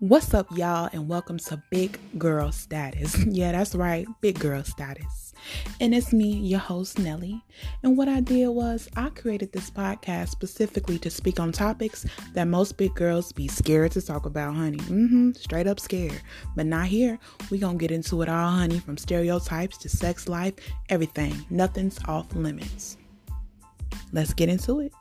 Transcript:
What's up, y'all, and welcome to Big Girl Status. Yeah, that's right, Big Girl Status. And it's me, your host, Nellie. And what I did was I created this podcast specifically to speak on topics that most big girls be scared to talk about, honey. Mm-hmm, straight up scared. But not here. We gonna get into it all, honey, from stereotypes to sex life, everything. Nothing's off limits. Let's get into it.